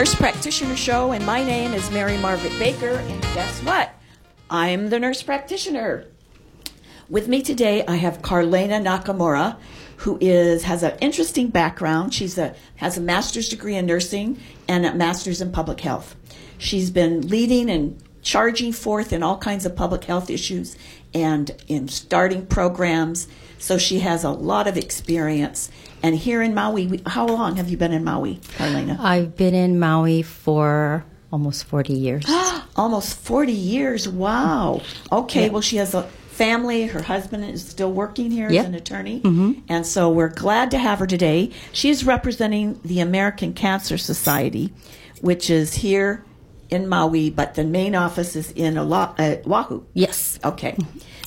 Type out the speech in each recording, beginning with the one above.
Nurse Practitioner Show, and my name is Mary Margaret Baker. And guess what? I'm the nurse practitioner. With me today, I have Carlena Nakamura, who is has an interesting background. She's a has a master's degree in nursing and a master's in public health. She's been leading and charging forth in all kinds of public health issues and in starting programs. So she has a lot of experience. And here in Maui, we, how long have you been in Maui, Carlena? I've been in Maui for almost 40 years. Almost 40 years. Wow. Okay, well, she has a family. Her husband is still working here as an attorney. Mm-hmm. And so we're glad to have her today. She is representing the American Cancer Society, which is here in Maui, but the main office is in uh, Oahu. yes. Okay.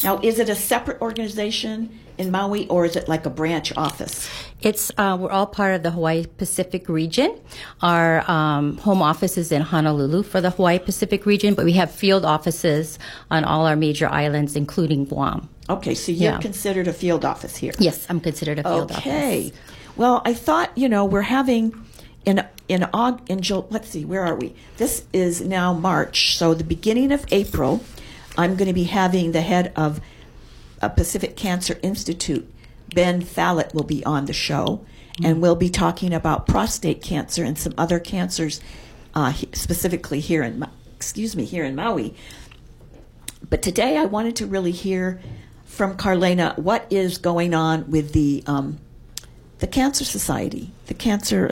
Now, is it a separate organization in Maui or is it like a branch office? It's uh, we're all part of the Hawaii Pacific region. Our um, home office is in Honolulu for the Hawaii Pacific region, but we have field offices on all our major islands, including Guam. Okay, so you're Yeah. considered a field office here. Yes, I'm considered a field Okay. office. Okay. Well, I thought you know we're having in in Aug in Jul- let's see where are we? This is now March, so the beginning of April, I'm going to be having the head of a Pacific Cancer Institute, Ben Fallett, will be on the show, and we'll be talking about prostate cancer and some other cancers, uh, specifically here in excuse me here in Maui. But today I wanted to really hear from Carlena what is going on with the um, the Cancer Society, the Cancer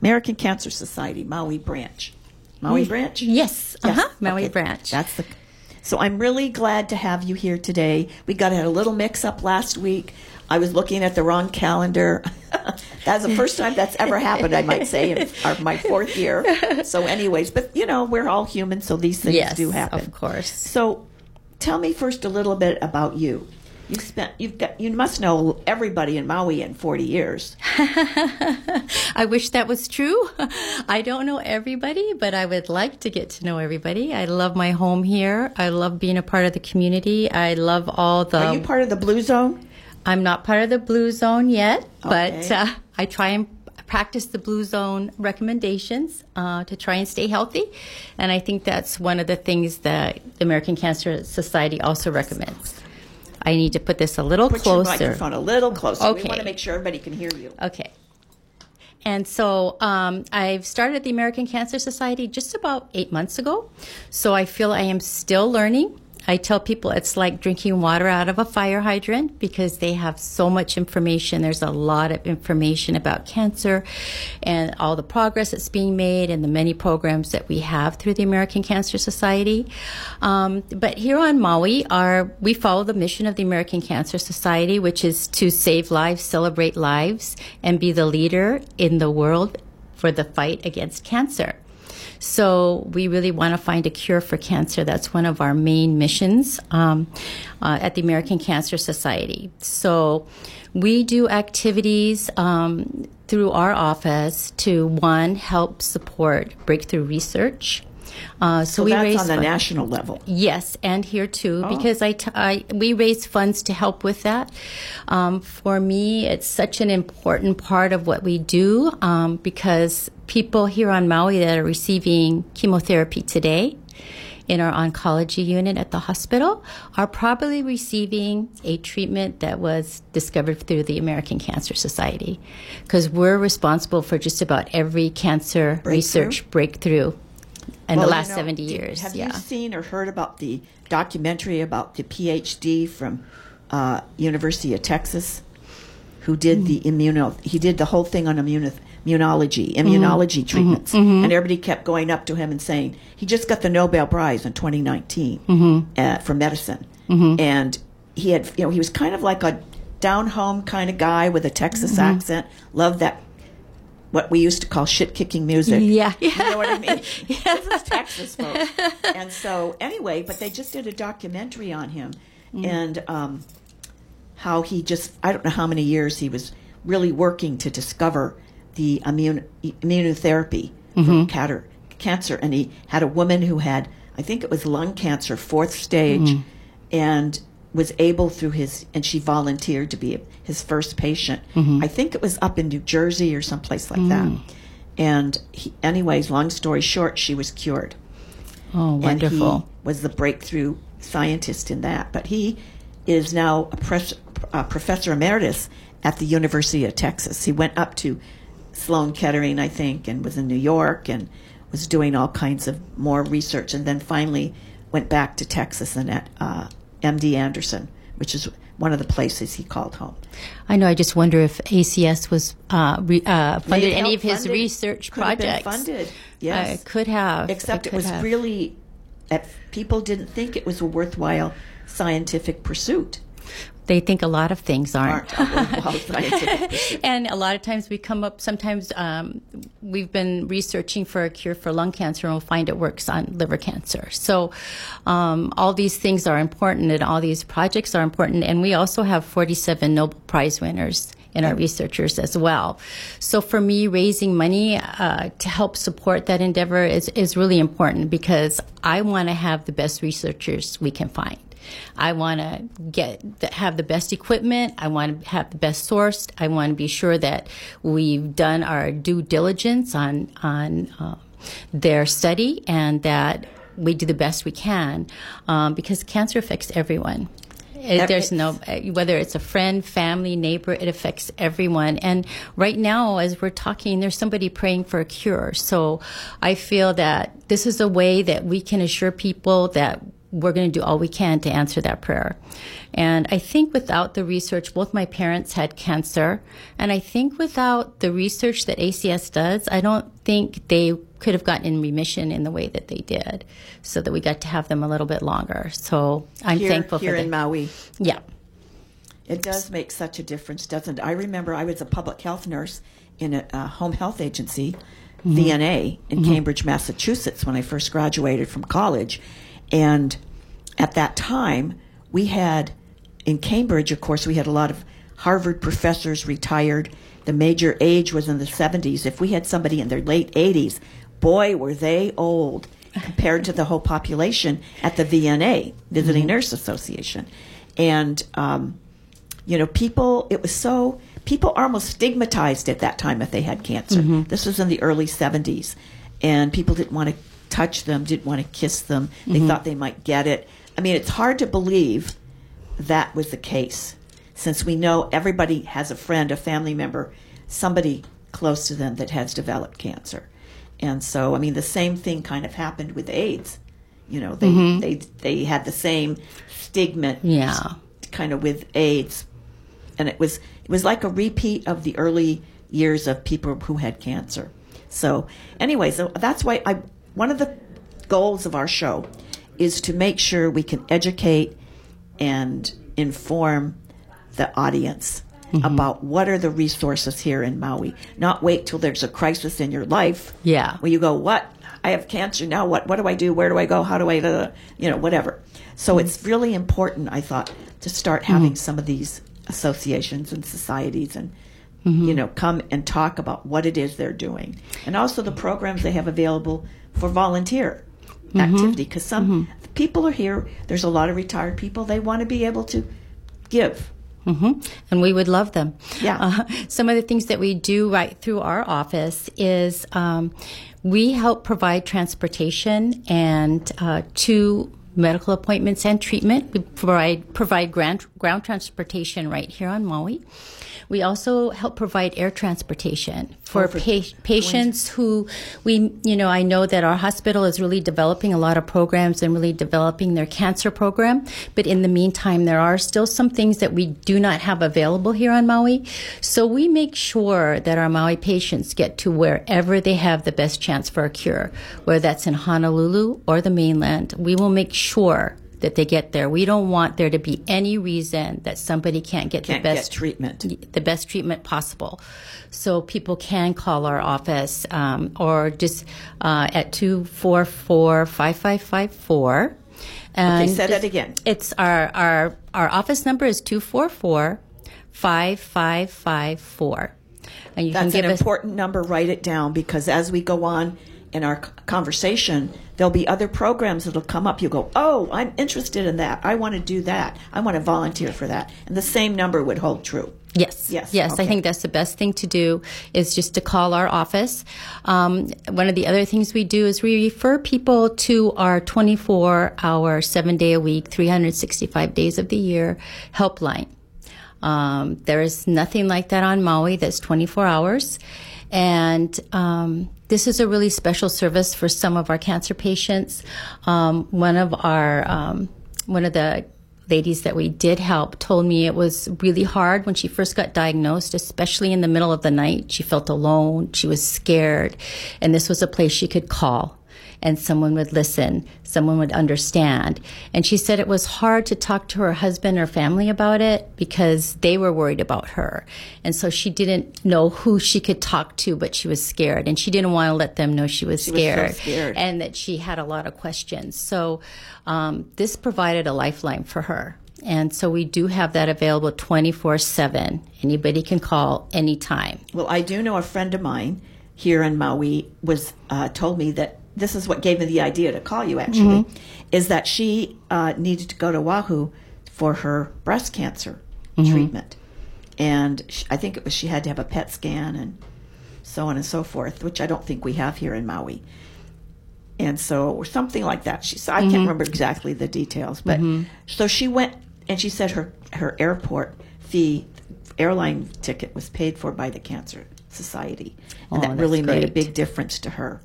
American Cancer Society Maui branch. Maui branch? Yes, Yes, uh-huh, Maui okay. branch. That's the. So I'm really glad to have you here today. We got had a little mix up last week. I was looking at the wrong calendar. that's the first time that's ever happened, I might say, in our, my fourth year. So, anyways, but you know, we're all human, so these things yes, do happen. of course. So, tell me first a little bit about you. You spent you've got you must know everybody in Maui in 40 years. I wish that was true. I don't know everybody, but I would like to get to know everybody. I love my home here. I love being a part of the community. I love all the. Are you part of the Blue Zone? I'm not part of the Blue Zone yet, but uh, I try and practice the Blue Zone recommendations uh, to try and stay healthy. And I think that's one of the things that the American Cancer Society also recommends. I need to put this a little closer. Put your microphone a little closer. Okay. We want to make sure everybody can hear you. Okay. And so um, I've started the American Cancer Society just about eight months ago. So I feel I am still learning. I tell people it's like drinking water out of a fire hydrant because they have so much information. There's a lot of information about cancer and all the progress that's being made and the many programs that we have through the American Cancer Society. Um, but here on Maui, our, we follow the mission of the American Cancer Society, which is to save lives, celebrate lives, and be the leader in the world for the fight against cancer. So we really want to find a cure for cancer. That's one of our main missions um, uh, at the American Cancer Society. So we do activities um, through our office to one help support breakthrough research. Uh, so, So we that's raise on the fun- national level. Yes, and here too, Oh. because I, t- I- we raise funds to help with that. Um, for me, it's such an important part of what we do um, because people here on Maui that are receiving chemotherapy today in our oncology unit at the hospital are probably receiving a treatment that was discovered through the American Cancer Society because we're responsible for just about every cancer research breakthrough in Well, the you last know, 70 years. Have yeah. you seen or heard about the documentary about the PhD from uh, University of Texas who did the Mm-hmm. immuno? He did the whole thing on immuno, immunology, Mm-hmm. immunology treatments, and everybody kept going up to him and saying he just got the Nobel Prize in 2019 Mm-hmm. uh, for medicine, and he had you know he was kind of like a down home kind of guy with a Texas Mm-hmm. accent. Loved that. What we used to call shit kicking music. Yeah, You know what I mean? This is Texas, folks. And so, anyway, but they just did a documentary on him mm. and um, how he just, I don't know how many years he was really working to discover the immune, immunotherapy for mm-hmm. catter, cancer. And he had a woman who had, I think it was lung cancer, fourth stage, mm. and was able through his, and she volunteered to be his first patient. Mm-hmm. I think it was up in New Jersey or someplace like that. Mm. And he, anyways, long story short, she was cured. Oh, And wonderful. he was the breakthrough scientist in that. But he is now a, pres- a professor emeritus at the University of Texas. He went up to Sloan Kettering, I think, and was in New York and was doing all kinds of more research, and then finally went back to Texas and at uh, MD Anderson, which is one of the places he called home. I know. I just wonder if ACS was uh, re, uh, funded any of his funded- research could have been projects. funded, Uh, yes. could have. Except it could was have. really, people didn't think it was a worthwhile scientific pursuit. They think a lot of things aren't. Aren't. Scientific pursuit. and a lot of times we come up sometimes um, we've been researching for a cure for lung cancer and we'll find it works on liver cancer. So um, all these things are important and all these projects are important. And we also have 47 nobel prize winners in our researchers as well. So for me raising money uh, to help support that endeavor is, is really important because i want to have the best researchers we can find I want to get have the best equipment. I want to have the best sourced. I want to be sure that we've done our due diligence on on uh, their study and that we do the best we can um, because cancer affects everyone. It- There's no whether it's a friend, family, neighbor. It affects everyone. And right now, as we're talking, there's somebody praying for a cure. So I feel that this is a way that we can assure people that we're going to do all we can to answer that prayer. And I think without the research, both my parents had cancer. And I think without the research that ACS does, I don't think they could have gotten in remission in the way that they did. So that we got to have them a little bit longer. So I'm Here, thankful here for in. Maui, Yeah. it does make such a difference, doesn't it? I remember I was a public health nurse in a, a home health agency, Mm-hmm. VNA, in Cambridge, Massachusetts, when I first graduated from college. And at that time, we had, in Cambridge, of course, we had a lot of Harvard professors retired. The major age was in the 70s. If we had somebody in their late 80s, boy, were they old compared to the whole population at the VNA, Visiting Nurse Association. And, um, you know, people, it was so, people are almost stigmatized at that time if they had cancer. This was in the early 70s. And people didn't want to touch them, didn't want to kiss them. They mm-hmm. thought they might get it. I mean, it's hard to believe that was the case since we know everybody has a friend, a family member, somebody close to them that has developed cancer. And so, I mean, the same thing kind of happened with AIDS. You know, they, mm-hmm. they, they had the same stigma Yeah. kind of with AIDS, and it was it was like a repeat of the early years of people who had cancer. So, anyway, so that's why I one of the goals of our show is to make sure we can educate and inform the audience mm-hmm. about what are the resources here in Maui. Not wait till there's a crisis in your life. Yeah. Where you go, what? I have cancer now. What? What do I do? Where do I go? How do I? Uh, you know, whatever. So mm-hmm. it's really important, I thought, to start having mm-hmm. some of these associations and societies and you know come and talk about what it is they're doing, and also the programs they have available for volunteer activity. Because some people are here. There's a lot of retired people. They want to be able to give. hmm And we would love them. Yeah. Uh, some of the things that we do right through our office is um, we help provide transportation and uh, to medical appointments and treatment. We provide provide ground ground transportation right here on Maui. We also help provide air transportation for, Oh, for pa- patients who we, you know, I know that our hospital is really developing a lot of programs and really developing their cancer program. But in the meantime, there are still some things that we do not have available here on Maui. So we make sure that our Maui patients get to wherever they have the best chance for a cure, whether that's in Honolulu or the mainland. We will make sure that they get there. We don't want there to be any reason that somebody can't get Can't the get best treatment. the best treatment possible. So people can call our office um, or just uh, at 244 5554. Okay, say that again. It's our, our, our office number is 244 5554. And you That's can an give us important number. Write it down because as we go on in our conversation, there'll be other programs that'll come up. You go, oh, I'm interested in that. I want to do that. I want to volunteer for that. And the same number would hold true. Yes. Yes, Yes. okay. I think that's the best thing to do is just to call our office. Um, one of the other things we do is we refer people to our 24 hour, seven day a week, 365 days of the year helpline. Um, there is nothing like that on Maui that's 24 hours. And um, this is a really special service for some of our cancer patients. Um, one of our, um, one of the ladies that we did help told me it was really hard when she first got diagnosed, especially in the middle of the night. She felt alone, she was scared, and this was a place she could call and someone would listen, someone would understand. And she said it was hard to talk to her husband or family about it because they were worried about her. And so she didn't know who she could talk to, but she was scared. And she didn't want to let them know she was, was so scared, scared. and that she had a lot of questions. So um, this provided a lifeline for her. And so we do have that available 24 7. Anybody can call anytime. Well, I do know a friend of mine here in Maui was uh, told me that this is what gave me the idea to call you. Actually, is that she uh, needed to go to Oahu for her breast cancer treatment, and sh I think it was she had to have a PET scan and so on and so forth, which I don't think we have here in Maui. And so, or something like that. She said, I can't remember exactly the details, but so she went and she said her her airport fee, airline ticket was paid for by the Cancer Society, and Oh, that really made a big difference to her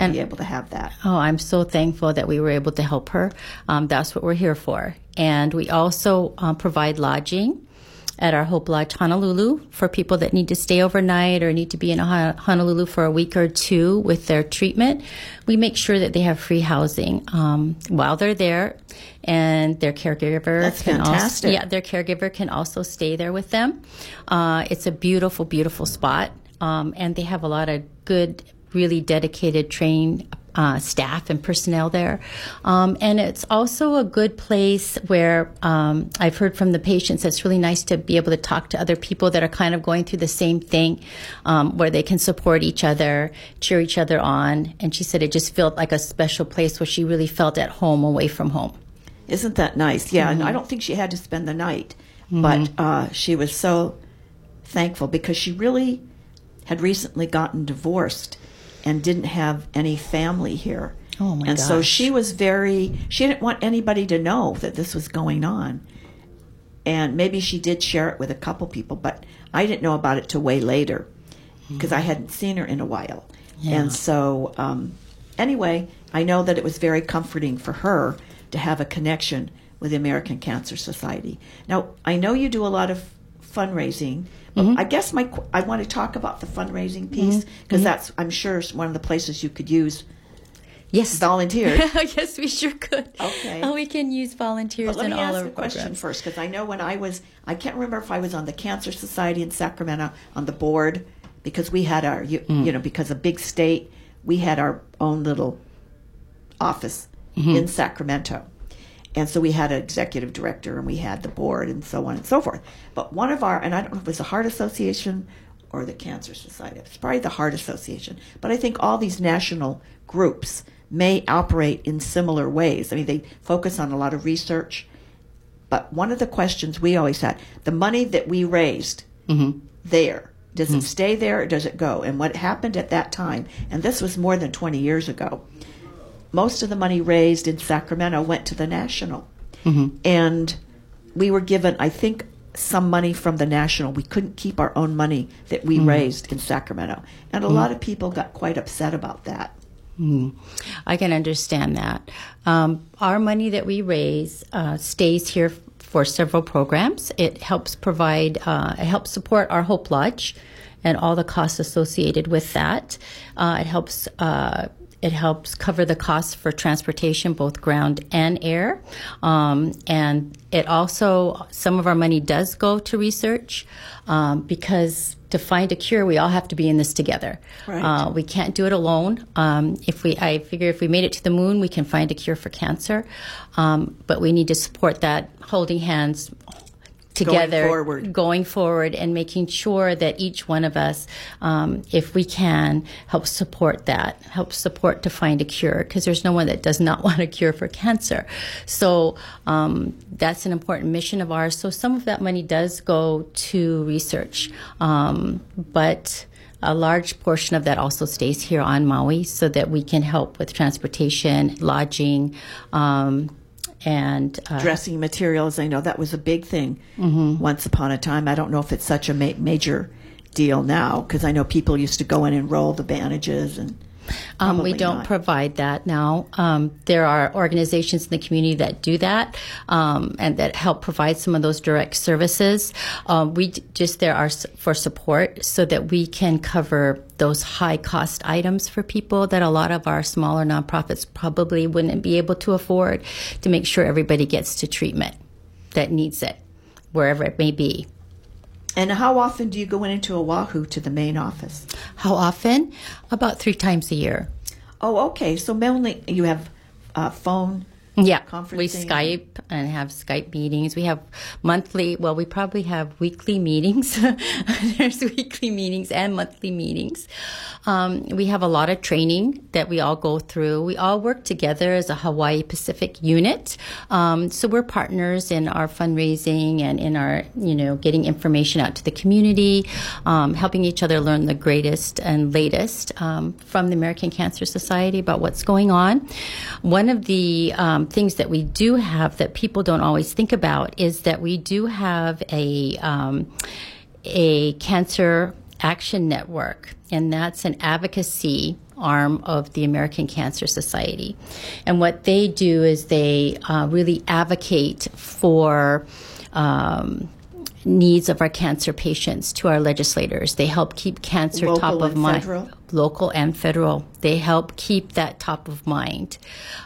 to And- be able to have that. Oh, I'm so thankful that we were able to help her. Um, that's what we're here for. And we also um, provide lodging at our Hope Lodge Honolulu for people that need to stay overnight or need to be in Hon- Honolulu for a week or two with their treatment. We make sure that they have free housing um, while they're there, and their caregiver That's can fantastic. also yeah their caregiver can also stay there with them. Uh, it's a beautiful, beautiful spot, um, and they have a lot of good, really dedicated, trained uh, staff and personnel there. Um, and it's also a good place where um, I've heard from the patients it's really nice to be able to talk to other people that are kind of going through the same thing, um, where they can support each other, cheer each other on. And she said it just felt like a special place where she really felt at home away from home. Isn't that nice? Yeah, and I don't think she had to spend the night, but uh, she was so thankful because she really had recently gotten divorced and didn't have any family here. Oh, my And so she was very. She didn't want anybody to know that this was going on, and maybe she did share it with a couple people, but I didn't know about it till way later because I hadn't seen her in a while. And so, um, anyway, I know that it was very comforting for her to have a connection with the American Cancer Society. Now, I know you do a lot of fundraising. But I guess my I want to talk about the fundraising piece because that's I'm sure is one of the places you could use Yes. volunteers. yes, we sure could. Okay. Oh, we can use volunteers in me all ask our a question programs. first, because I know when I was, I can't remember if I was on the Cancer Society in Sacramento on the board, because we had our, you, Mm. you know, because a big state, we had our own little office Mm-hmm. in Sacramento. And so we had an executive director and we had the board and so on and so forth. But one of our, and I don't know if it was the Heart Association or the Cancer Society, it's probably the Heart Association, but I think all these national groups may operate in similar ways. I mean, they focus on a lot of research. But one of the questions we always had the money that we raised mm-hmm. there, does it mm-hmm. stay there or does it go? And what happened at that time, and this was more than 20 years ago, most of the money raised in Sacramento went to the national. And we were given, I think, some money from the national. We couldn't keep our own money that we raised in Sacramento. And a lot of people got quite upset about that. I can understand that. Um, our money that we raise uh, stays here for several programs. It helps provide, uh, it helps support our Hope Lodge and all the costs associated with that. Uh, it helps. Uh, it helps cover the costs for transportation, both ground and air. Um, and it also, some of our money does go to research um, because to find a cure, we all have to be in this together. Right. Uh, we can't do it alone. Um, if we, I figure, if we made it to the moon, we can find a cure for cancer. Um, but we need to support that, holding hands together forward. going forward and making sure that each one of us, um, if we can, help support that, help support to find a cure, because there's no one that does not want a cure for cancer. So um, that's an important mission of ours. So some of that money does go to research, um, but a large portion of that also stays here on Maui so that we can help with transportation, lodging, um, and uh, Dressing materials, I know that was a big thing Mm-hmm. once upon a time. I don't know if it's such a ma- major deal now because I know people used to go in and roll the bandages and. Um, we don't not. provide that now. Um, there are organizations in the community that do that um, and that help provide some of those direct services. Um, we d- just there are s- for support so that we can cover those high cost items for people that a lot of our smaller nonprofits probably wouldn't be able to afford to make sure everybody gets to treatment that needs it, wherever it may be. And how often do you go into Oahu to the main office? How often? About three times a year. Oh, okay. So mainly you have uh, phone. Yeah, we Skype and have Skype meetings. We have monthly, well, we probably have weekly meetings. There's weekly meetings and monthly meetings. Um, we have a lot of training that we all go through. We all work together as a Hawaii Pacific unit. Um, so we're partners in our fundraising and in our, you know, getting information out to the community, um, helping each other learn the greatest and latest um, from the American Cancer Society about what's going on. One of the um, things that we do have that people don't always think about is that we do have a um, a cancer action network, and that's an advocacy arm of the American Cancer Society. And what they do is they uh, really advocate for. Um, needs of our cancer patients to our legislators. They help keep cancer Local top of mind federal? local and federal. They help keep that top of mind.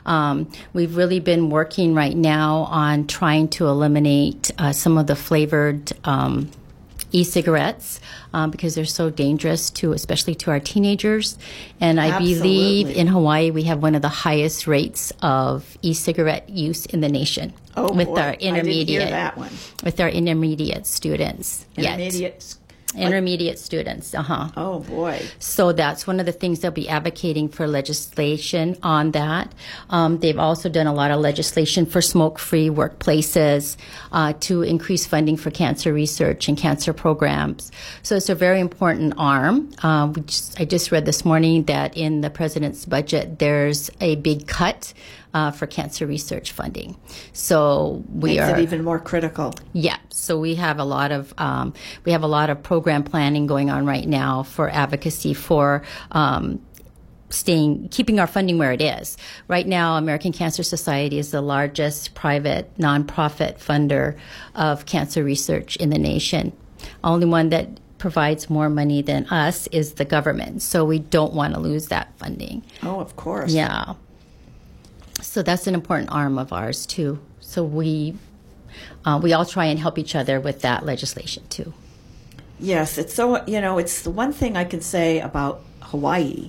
Um, we've really been working right now on trying to eliminate uh, some of the flavored. Um, e-cigarettes um, because they're so dangerous to especially to our teenagers and i believe in hawaii we have one of the highest rates of e-cigarette use in the nation Oh, with boy. our I didn't hear intermediate that one. with our intermediate students. Intermediate. Intermediate students uh-huh Oh boy. so that's one of the things they'll be advocating for legislation on that. Um, they've also done a lot of legislation for smoke-free workplaces uh, to increase funding for cancer research and cancer programs. So it's a very important arm. Um, just, I just read this morning that in the president's budget, there's a big cut. Uh, for cancer research funding, so we Makes are it even more critical. yeah, so we have a lot of um, we have a lot of program planning going on right now for advocacy for. Um, staying keeping our funding where it is right now american cancer society is the largest private nonprofit funder of cancer research in the nation only one that provides more money than us is the government so we don't want to lose that funding Oh, of course. yeah. So that's an important arm of ours too. So we uh, we all try and help each other with that legislation too. Yes, it's so you know, it's the one thing I can say about Hawaii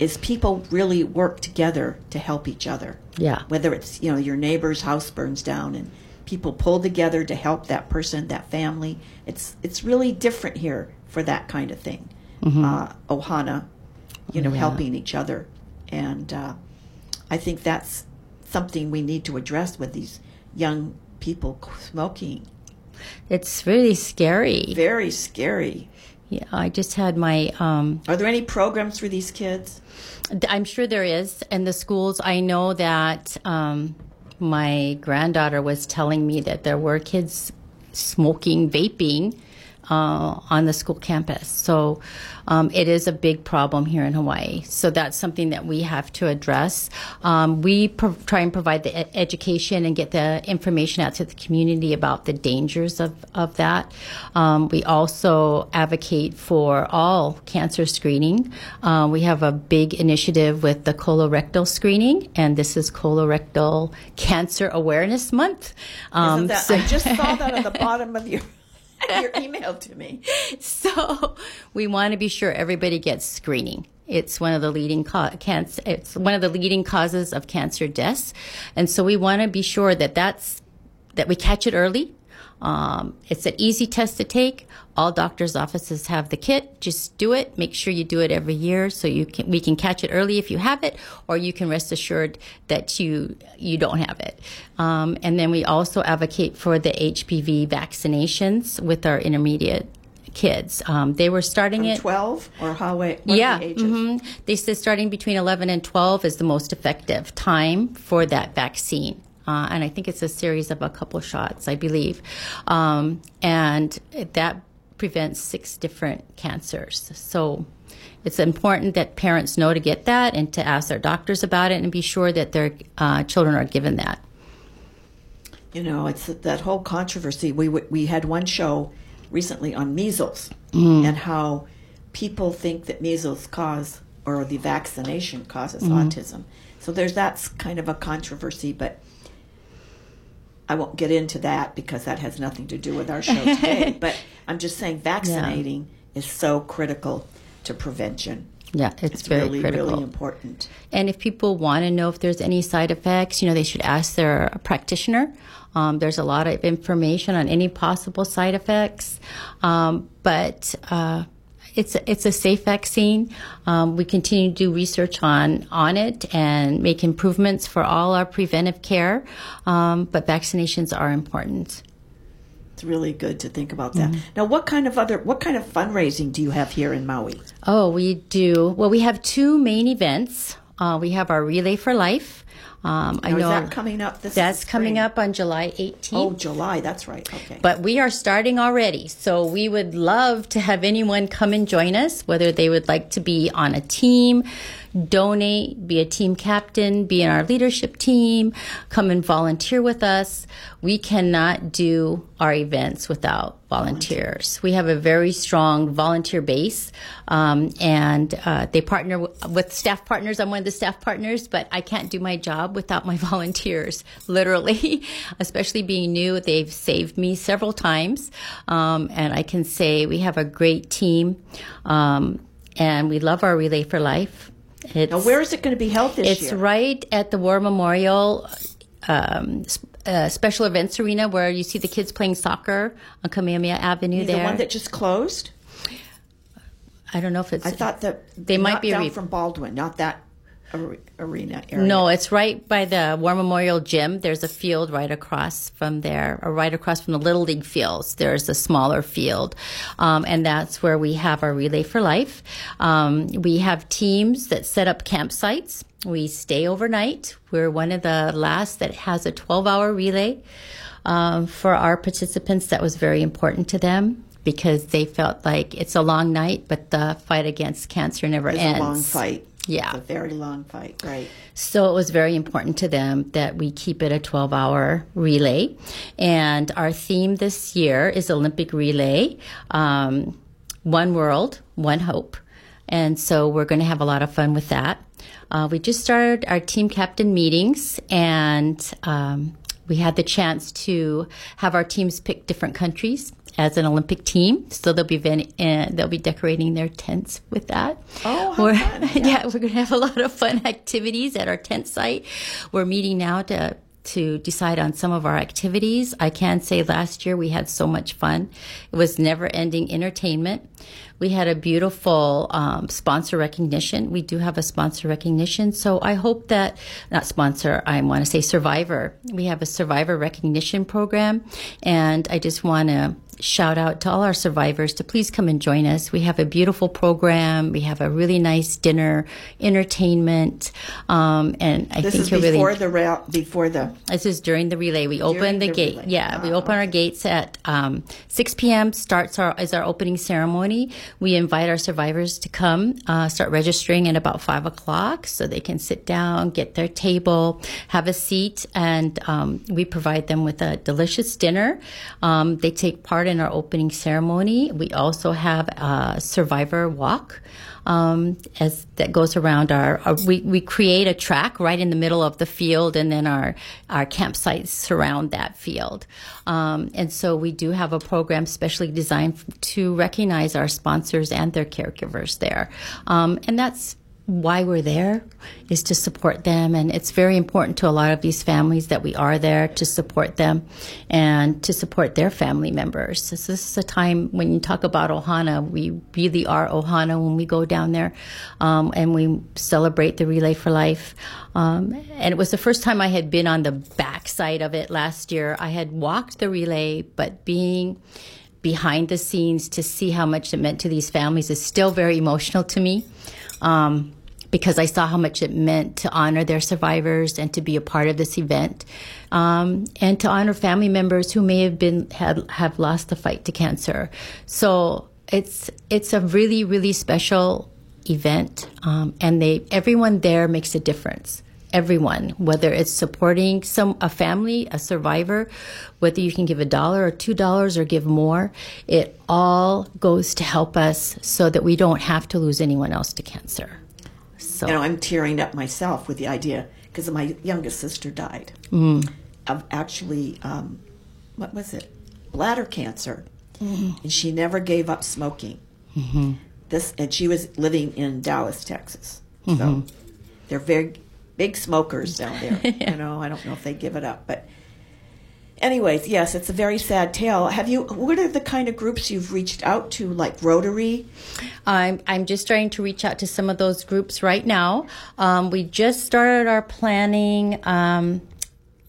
is people really work together to help each other. Yeah. Whether it's, you know, your neighbor's house burns down and people pull together to help that person, that family. It's it's really different here for that kind of thing. Uh, Ohana, you know, helping each other. And uh, I think that's something we need to address with these young people smoking. It's really scary. Very scary. Yeah, I just had my um, Are there any programs for these kids? I'm sure there is in the schools. I know that um, my granddaughter was telling me that there were kids smoking, vaping uh, on the school campus. So um, it is a big problem here in Hawaii. So that's something that we have to address. Um, we pro- try and provide the e- education and get the information out to the community about the dangers of, of that. Um, we also advocate for all cancer screening. Uh, we have a big initiative with the colorectal screening, and this is Colorectal Cancer Awareness Month. Um, Isn't that, so- I just saw that at the bottom of your your email to me. So we want to be sure everybody gets screening. It's one of the leading co- cancer. It's one of the leading causes of cancer deaths, and so we want to be sure that that's that we catch it early. Um, it's an easy test to take. All doctors' offices have the kit. Just do it. Make sure you do it every year so you can we can catch it early if you have it, or you can rest assured that you you don't have it. Um, and then we also advocate for the HPV vaccinations with our intermediate kids. Um, they were starting From it 12 or how what yeah, the ages? hmm they said starting between 11 and 12 is the most effective time for that vaccine. Uh, and I think it's a series of a couple shots, I believe. Um, and that prevents six different cancers. So it's important that parents know to get that and to ask their doctors about it and be sure that their uh, children are given that. You know, it's that whole controversy. We w- we had one show recently on measles and how people think that measles cause or the vaccination causes autism. So there's that's kind of a controversy, but I won't get into that because that has nothing to do with our show today. but I'm just saying vaccinating is so critical to prevention. Yeah, it's, It's very really, critical. really important. And if people want to know if there's any side effects, you know, they should ask their practitioner. Um, there's a lot of information on any possible side effects, um, but uh, it's it's a safe vaccine. Um, we continue to do research on on it and make improvements for all our preventive care. Um, but vaccinations are important. It's really good to think about that. Now, what kind of other what kind of fundraising do you have here in Maui? Oh, we do. Well, we have two main events. Uh, we have our Relay for Life. Um, I know is that coming up? This that's spring? coming up on July 18th. Oh, July. That's right. Okay. But we are starting already. So we would love to have anyone come and join us, whether they would like to be on a team, donate, be a team captain, be in our leadership team, come and volunteer with us. We cannot do our events without volunteers. We have a very strong volunteer base, um, and uh, they partner w- with staff partners. I'm one of the staff partners, but I can't do my job without my volunteers, literally, especially being new. They've saved me several times, um, and I can say we have a great team, um, and we love our Relay for Life. It's, now, where is it going to be held this it's year? right at the War Memorial um, uh, Special Events Arena where you see the kids playing soccer on Kamehameha Avenue the there. one that just closed. I don't know if it's. I thought that They might be down re- from Baldwin, not that arena area. No, it's right by the War Memorial Gym. There's a field right across from there, or right across from the Little League fields. There's a smaller field, um, and that's where we have our Relay for Life. Um, we have teams that set up campsites. We stay overnight. We're one of the last that has a 12-hour relay um, for our participants. That was very important to them. Because they felt like it's a long night, but the fight against cancer never It's ends. a long fight. Yeah. It's a very long fight. Right. So it was very important to them that we keep it a 12 hour relay. And our theme this year is Olympic Relay um, One World, One Hope. And so we're going to have a lot of fun with that. Uh, we just started our team captain meetings and um, we had the chance to have our teams pick different countries as an Olympic team. So they'll be ven- uh, they'll be decorating their tents with that. Oh, We're- fun. yeah, we're going to have a lot of fun activities at our tent site. We're meeting now to to decide on some of our activities. I can say last year we had so much fun. It was never ending entertainment. We had a beautiful um, sponsor recognition. We do have a sponsor recognition. So I hope that, not sponsor, I want to say survivor. We have a survivor recognition program. And I just want to shout out to all our survivors to please come and join us. We have a beautiful program. We have a really nice dinner, entertainment, um, and I This think is you'll before really. the rail, before the. This is during the relay. We open the, the gate. relay. Yeah, we Ah, open our gates at um, 6 p.m. Starts our is our opening ceremony. We invite our survivors to come, uh, start registering at about five o'clock, so they can sit down, get their table, have a seat, and um, we provide them with a delicious dinner. Um, they take part in our opening ceremony. We also have a survivor walk um, as that goes around our, our we, we create a track right in the middle of the field and then our our campsites surround that field. Um, and so we do have a program specially designed to recognize our sponsors and their caregivers there. Um, and that's why we're there is to support them and it's very important to a lot of these families that we are there to support them and to support their family members. So this is a time when you talk about ohana. We really are ohana when we go down there um, and we celebrate the relay for life. Um, and it was the first time i had been on the backside of it last year. I had walked the relay but being behind the scenes to see how much it meant to these families is still very emotional to me um, because I saw how much it meant to honor their survivors and to be a part of this event, um, and to honor family members who may have been had have lost the fight to cancer. So it's it's a really really special event, um, and they everyone there makes a difference everyone, whether it's supporting some a family, a survivor, whether you can give a dollar or two dollars or give more, it all goes to help us so that we don't have to lose anyone else to cancer. So You know, I'm tearing up myself with the idea because my youngest sister died Mm. of actually, um, what was it? Bladder cancer. Mm-hmm. And she never gave up smoking. This, and she was living in Dallas, Texas. Mm-hmm. So they're very big smokers down there. You know, I don't know if they give it up, but anyways, yes, it's a very sad tale. Have you? What are the kind of groups you've reached out to, like Rotary? I'm I'm just starting to reach out to some of those groups right now. Um, we just started our planning. Um,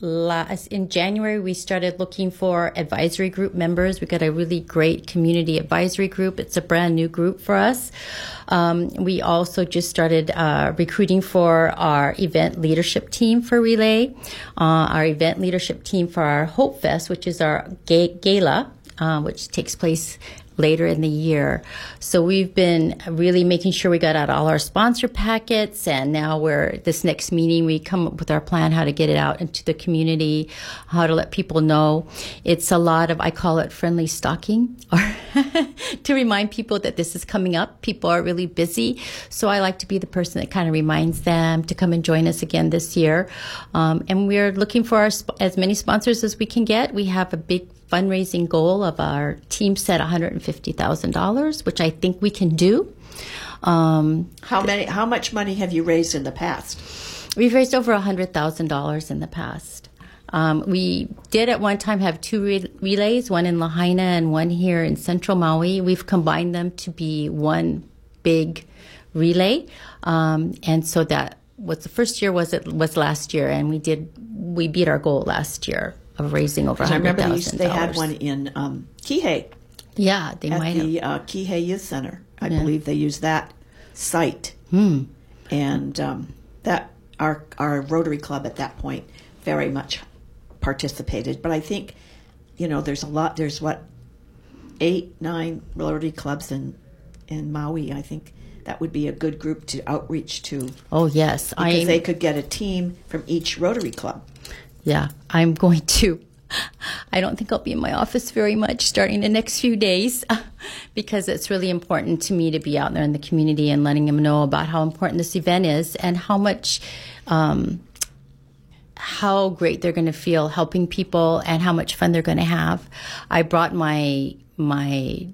last in January, we started looking for advisory group members. We got a really great community advisory group. It's a brand new group for us. Um, we also just started uh, recruiting for our event leadership team for Relay, uh, our event leadership team for our Hope Fest, which is our ga- gala, uh, which takes place later in the year. So we've been really making sure we got out all our sponsor packets and now we're this next meeting we come up with our plan how to get it out into the community, how to let people know. It's a lot of I call it friendly stalking or to remind people that this is coming up. People are really busy. So I like to be the person that kind of reminds them to come and join us again this year. Um, and we're looking for our, as many sponsors as we can get. We have a big fundraising goal of our team set $150,000, which I think we can do. Um, How many? How much money have you raised in the past? we've raised over $100,000 in the past. Um, we did at one time have two re- relays, one in Lahaina and one here in central Maui. We've combined them to be one big relay. Um, and so that was the first year was it was last year and we did we beat our goal last year of raising over I hundred remember they, they had one in um, Kihei Yeah, they at might have. the uh, Kihei Youth Center. I believe they used that site, and um, that our our Rotary Club at that point very much participated. But I think, you know, there's a lot. There's what eight, nine Rotary clubs in in Maui. I think that would be a good group to outreach to Oh yes, because I they could get a team from each Rotary club. Yeah, I'm going to. I don't think I'll be in my office very much starting the next few days because it's really important to me to be out there in the community and letting them know about how important this event is and how much um, how great they're going to feel helping people and how much fun they're going to have. I brought my my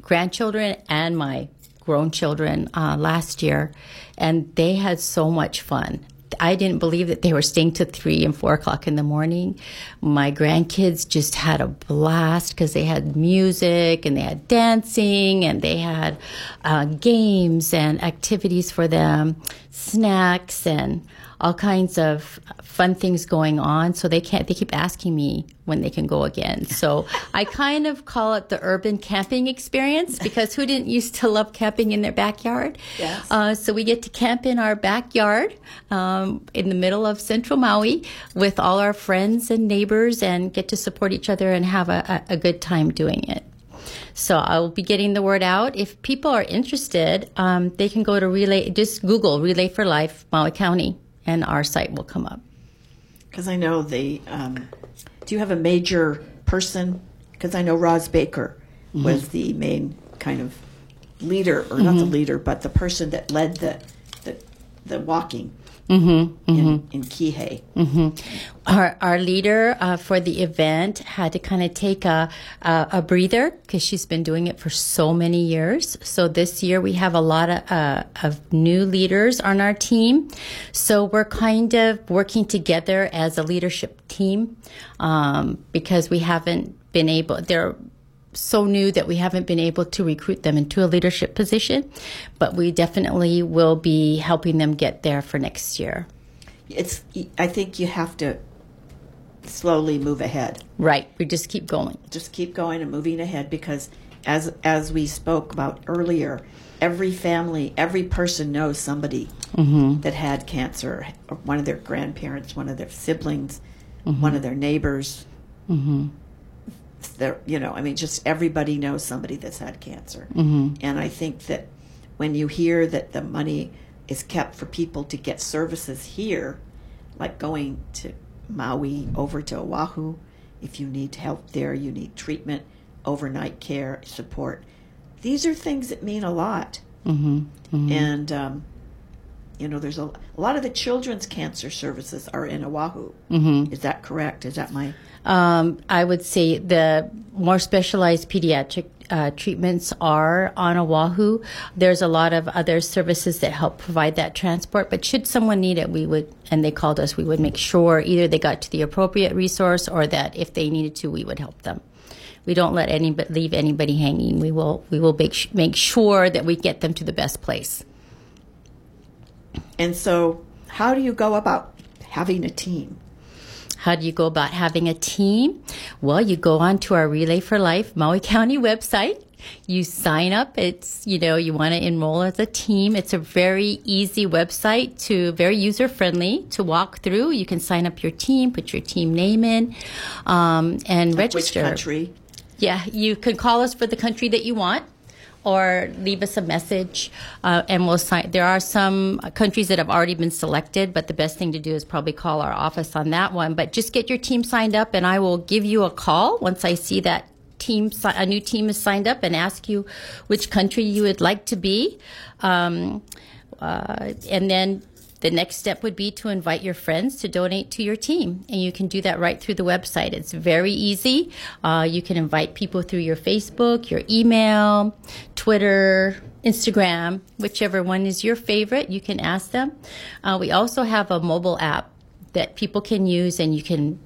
grandchildren and my grown children uh, last year, and they had so much fun. I didn't believe that they were staying to three and four o'clock in the morning. My grandkids just had a blast because they had music and they had dancing and they had uh, games and activities for them, snacks and all kinds of fun things going on. So they can't, they keep asking me when they can go again. So I kind of call it the urban camping experience because who didn't used to love camping in their backyard? Yes. Uh, so we get to camp in our backyard um, in the middle of central Maui with all our friends and neighbors and get to support each other and have a, a, a good time doing it. So I will be getting the word out. If people are interested, um, they can go to Relay, just Google Relay for Life Maui County, and our site will come up. Because I know the. Um, do you have a major person? Because I know Roz Baker was the main kind of leader, or not the leader, but the person that led the the, the walking. In, in Kihei. Our, our leader uh, for the event had to kind of take a, a, a breather because she's been doing it for so many years. So this year we have a lot of, uh, of new leaders on our team. So we're kind of working together as a leadership team um, because we haven't been able, they're so new that we haven't been able to recruit them into a leadership position, but we definitely will be helping them get there for next year. It's. I think you have to slowly move ahead. Right. We just keep going. Just keep going and moving ahead because, as as we spoke about earlier, every family, every person knows somebody mm-hmm. that had cancer, or one of their grandparents, one of their siblings, mm-hmm. one of their neighbors. Mm-hmm. Their, you know, I mean, just everybody knows somebody that's had cancer, and I think that when you hear that the money is kept for people to get services here, like going to Maui over to Oahu, if you need help there, you need treatment, overnight care, support. These are things that mean a lot. Mm-hmm. And, um, you know, there's a, a lot of the children's cancer services are in Oahu. Mm-hmm. Is that correct? Is that my. Um, I would say the more specialized pediatric uh, treatments are on Oahu. There's a lot of other services that help provide that transport, but should someone need it, we would, and they called us, we would make sure either they got to the appropriate resource or that if they needed to, we would help them. We don't let anybody leave anybody hanging. We will we will make make sure that we get them to the best place. And so, how do you go about having a team? How do you go about having a team? Well, you go on to our Relay for Life Maui County website. You sign up. It's, you know, you want to enroll as a team. It's a very easy website to, very user friendly to walk through. You can sign up your team, put your team name in, um, and Which register. country? Yeah, you can call us for the country that you want or leave us a message uh, and we'll sign. There are some countries that have already been selected, but the best thing to do is probably call our office on that one. But just get your team signed up and I will give you a call once I see that team, a new team is signed up and ask you which country you would like to be. Um, uh, and then the next step would be to invite your friends to donate to your team. And you can do that right through the website. It's very easy. Uh, you can invite people through your Facebook, your email, Twitter, Instagram, whichever one is your favorite. You can ask them. Uh, we also have a mobile app that people can use and you can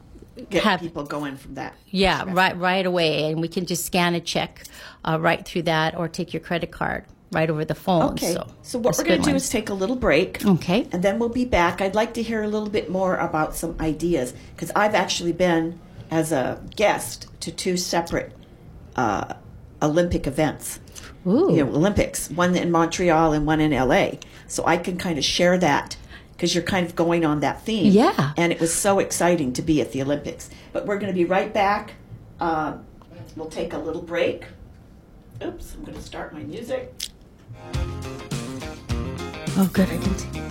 Get have people going from that. yeah, right, right away, and we can just scan a check uh, right through that, or take your credit card right over the phone. Okay. So, So, what we're going to do is take a little break. Okay. And then we'll be back. I'd like to hear a little bit more about some ideas because I've actually been as a guest to two separate uh, Olympic events. Ooh. You know, Olympics, one in Montreal and one in LA. So I can kind of share that because you're kind of going on that theme. Yeah. And it was so exciting to be at the Olympics. But we're going to be right back. Uh, we'll take a little break. Oops, I'm going to start my music. Oh, good. I can. T-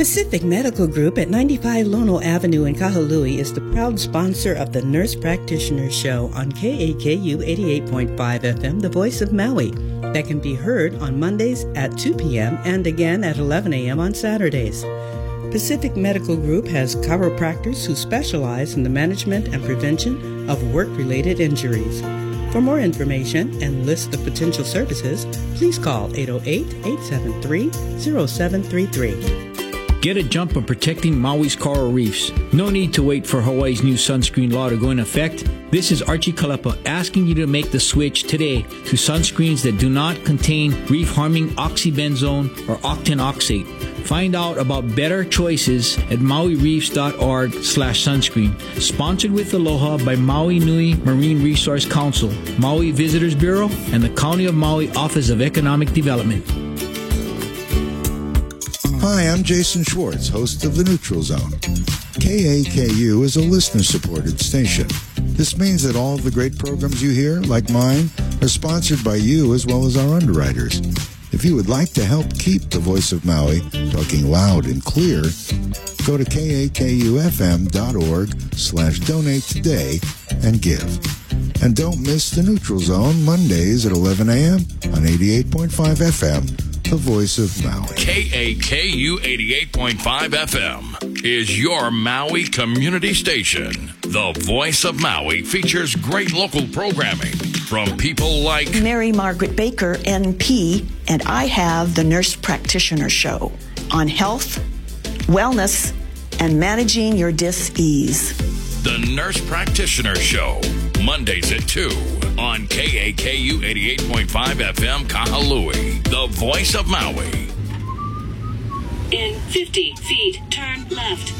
Pacific Medical Group at 95 Lono Avenue in Kahului is the proud sponsor of the Nurse Practitioner Show on KAKU 88.5 FM, the voice of Maui, that can be heard on Mondays at 2 p.m. and again at 11 a.m. on Saturdays. Pacific Medical Group has chiropractors who specialize in the management and prevention of work related injuries. For more information and list of potential services, please call 808 873 0733. Get a jump on protecting Maui's coral reefs. No need to wait for Hawaii's new sunscreen law to go into effect. This is Archie Kalepa asking you to make the switch today to sunscreens that do not contain reef harming oxybenzone or octinoxate. Find out about better choices at mauireefs.org slash sunscreen. Sponsored with Aloha by Maui Nui Marine Resource Council, Maui Visitors Bureau, and the County of Maui Office of Economic Development. Hi, I'm Jason Schwartz, host of The Neutral Zone. KAKU is a listener supported station. This means that all the great programs you hear, like mine, are sponsored by you as well as our underwriters. If you would like to help keep the voice of Maui talking loud and clear, Go to kakufm.org slash donate today and give. And don't miss the Neutral Zone Mondays at 11 a.m. on 88.5 FM, the voice of Maui. KAKU 88.5 FM is your Maui community station. The voice of Maui features great local programming from people like Mary Margaret Baker, NP, and I have the Nurse Practitioner Show on health, wellness, and managing your dis-ease. The Nurse Practitioner Show, Mondays at 2 on KAKU 88.5 FM Kahului, the voice of Maui. In 50 feet, turn left.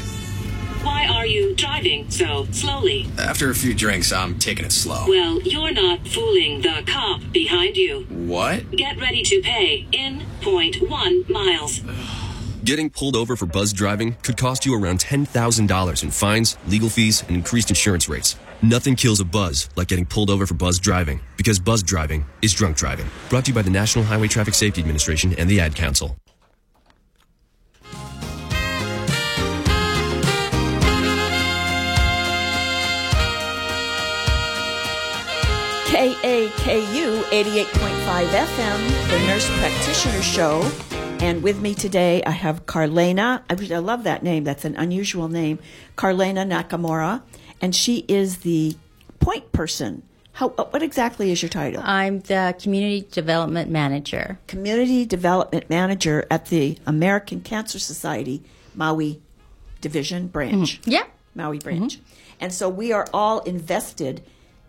Why are you driving so slowly? After a few drinks, I'm taking it slow. Well, you're not fooling the cop behind you. What? Get ready to pay in 0.1 miles. Getting pulled over for buzz driving could cost you around $10,000 in fines, legal fees, and increased insurance rates. Nothing kills a buzz like getting pulled over for buzz driving, because buzz driving is drunk driving. Brought to you by the National Highway Traffic Safety Administration and the Ad Council. KAKU 88.5 FM, the Nurse Practitioner Show. And with me today, I have Carlena. I, I love that name. That's an unusual name. Carlena Nakamura. And she is the point person. How, uh, what exactly is your title? I'm the Community Development Manager. Community Development Manager at the American Cancer Society Maui Division Branch. Mm-hmm. Yeah. Maui mm-hmm. branch. And so we are all invested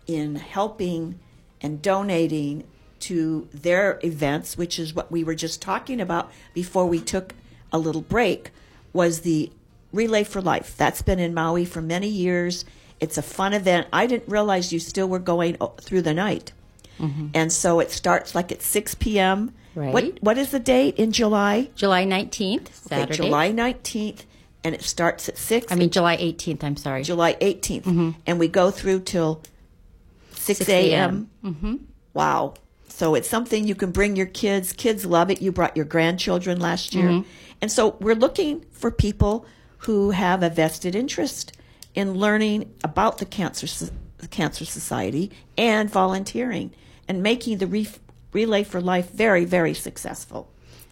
in helping and donating to their events, which is what we were just talking about before we took a little break, was the Relay for Life. That's been in Maui for many years. It's a fun event. I didn't realize you still were going through the night. And so it starts like at 6 p.m. Right. What, what is the date in July? July 19th, Saturday. Okay, July 19th, and it starts at 6. I mean, July 18th, I'm sorry. July 18th. And we go through till 6, 6 a.m. Mm-hmm. Wow. So it's something you can bring your kids. Kids love it. You brought your grandchildren last year. And so we're looking for people who have a vested interest in learning about the Cancer, the cancer Society and volunteering and making the Re- Relay for Life very, very successful.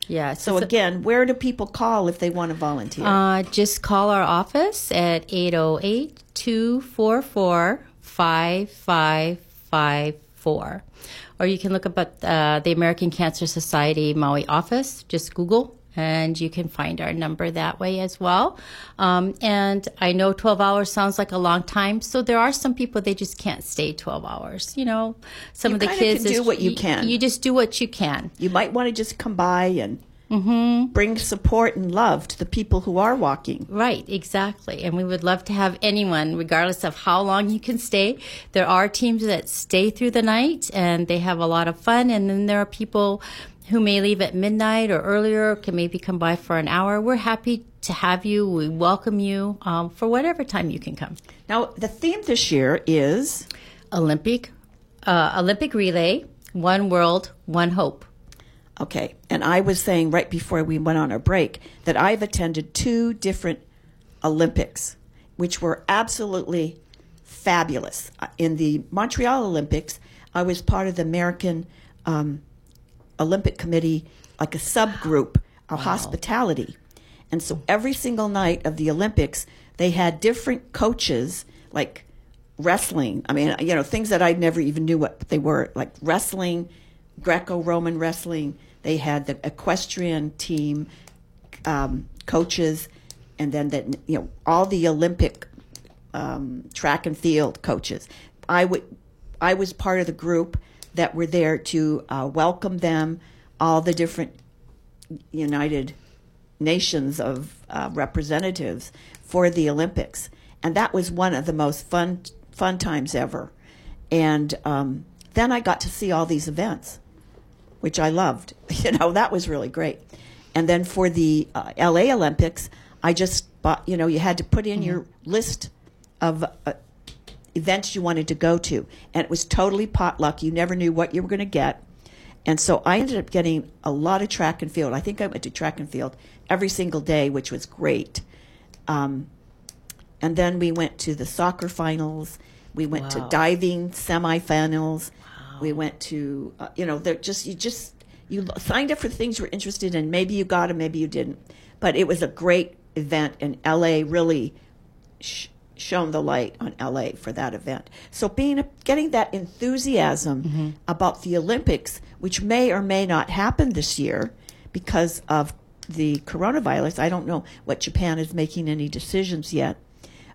Yeah. So again, where do people call if they want to volunteer? Uh, just call our office at 808 244 5554. Or you can look up at uh, the American Cancer Society Maui office. Just Google and you can find our number that way as well. Um, and I know 12 hours sounds like a long time. So there are some people, they just can't stay 12 hours. You know, some You of the kids can do is- what you can. You just do what you can. you might want to just come by and Mm-hmm. bring support and love to the people who are walking. Right, exactly. And we would love to have anyone, regardless of how long you can stay. There are teams that stay through the night and they have a lot of fun. And then there are people who may leave at midnight or earlier, can maybe come by for an hour. We're happy to have you. We welcome you um, for whatever time you can come. Now, the theme this year is Olympic, uh, Olympic relay, one world, one hope. Okay, and I was saying right before we went on our break that I've attended two different Olympics, which were absolutely fabulous. Uh, In the Montreal Olympics, I was part of the American um, Olympic Committee, like a subgroup of hospitality. And so every single night of the Olympics, they had different coaches, like wrestling. I mean, you know, things that I never even knew what they were, like wrestling, Greco Roman wrestling. They had the equestrian team um, coaches, and then that you know all the Olympic um, track and field coaches. I would, I was part of the group that were there to uh, welcome them, all the different United Nations of uh, representatives for the Olympics, and that was one of the most fun fun times ever. And um, then I got to see all these events, which I loved. You know, that was really great. And then for the uh, LA Olympics, I just bought. You know, you had to put in your list of uh, events you wanted to go to, and it was totally potluck. You never knew what you were going to get. And so I ended up getting a lot of track and field. I think I went to track and field every single day, which was great. um, and then we went to the soccer finals. We went to diving semifinals. We went to uh, you know they're just you just you signed up for things you were interested in. Maybe you got them, maybe you didn't. But it was a great event, and LA really sh- shone the light on LA for that event. So being getting that enthusiasm about the Olympics, which may or may not happen this year because of the coronavirus. I don't know what Japan is making any decisions yet,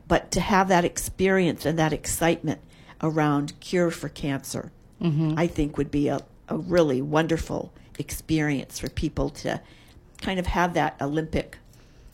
but to have that experience and that excitement around cure for cancer, I think would be a, a really wonderful experience for people to kind of have that Olympic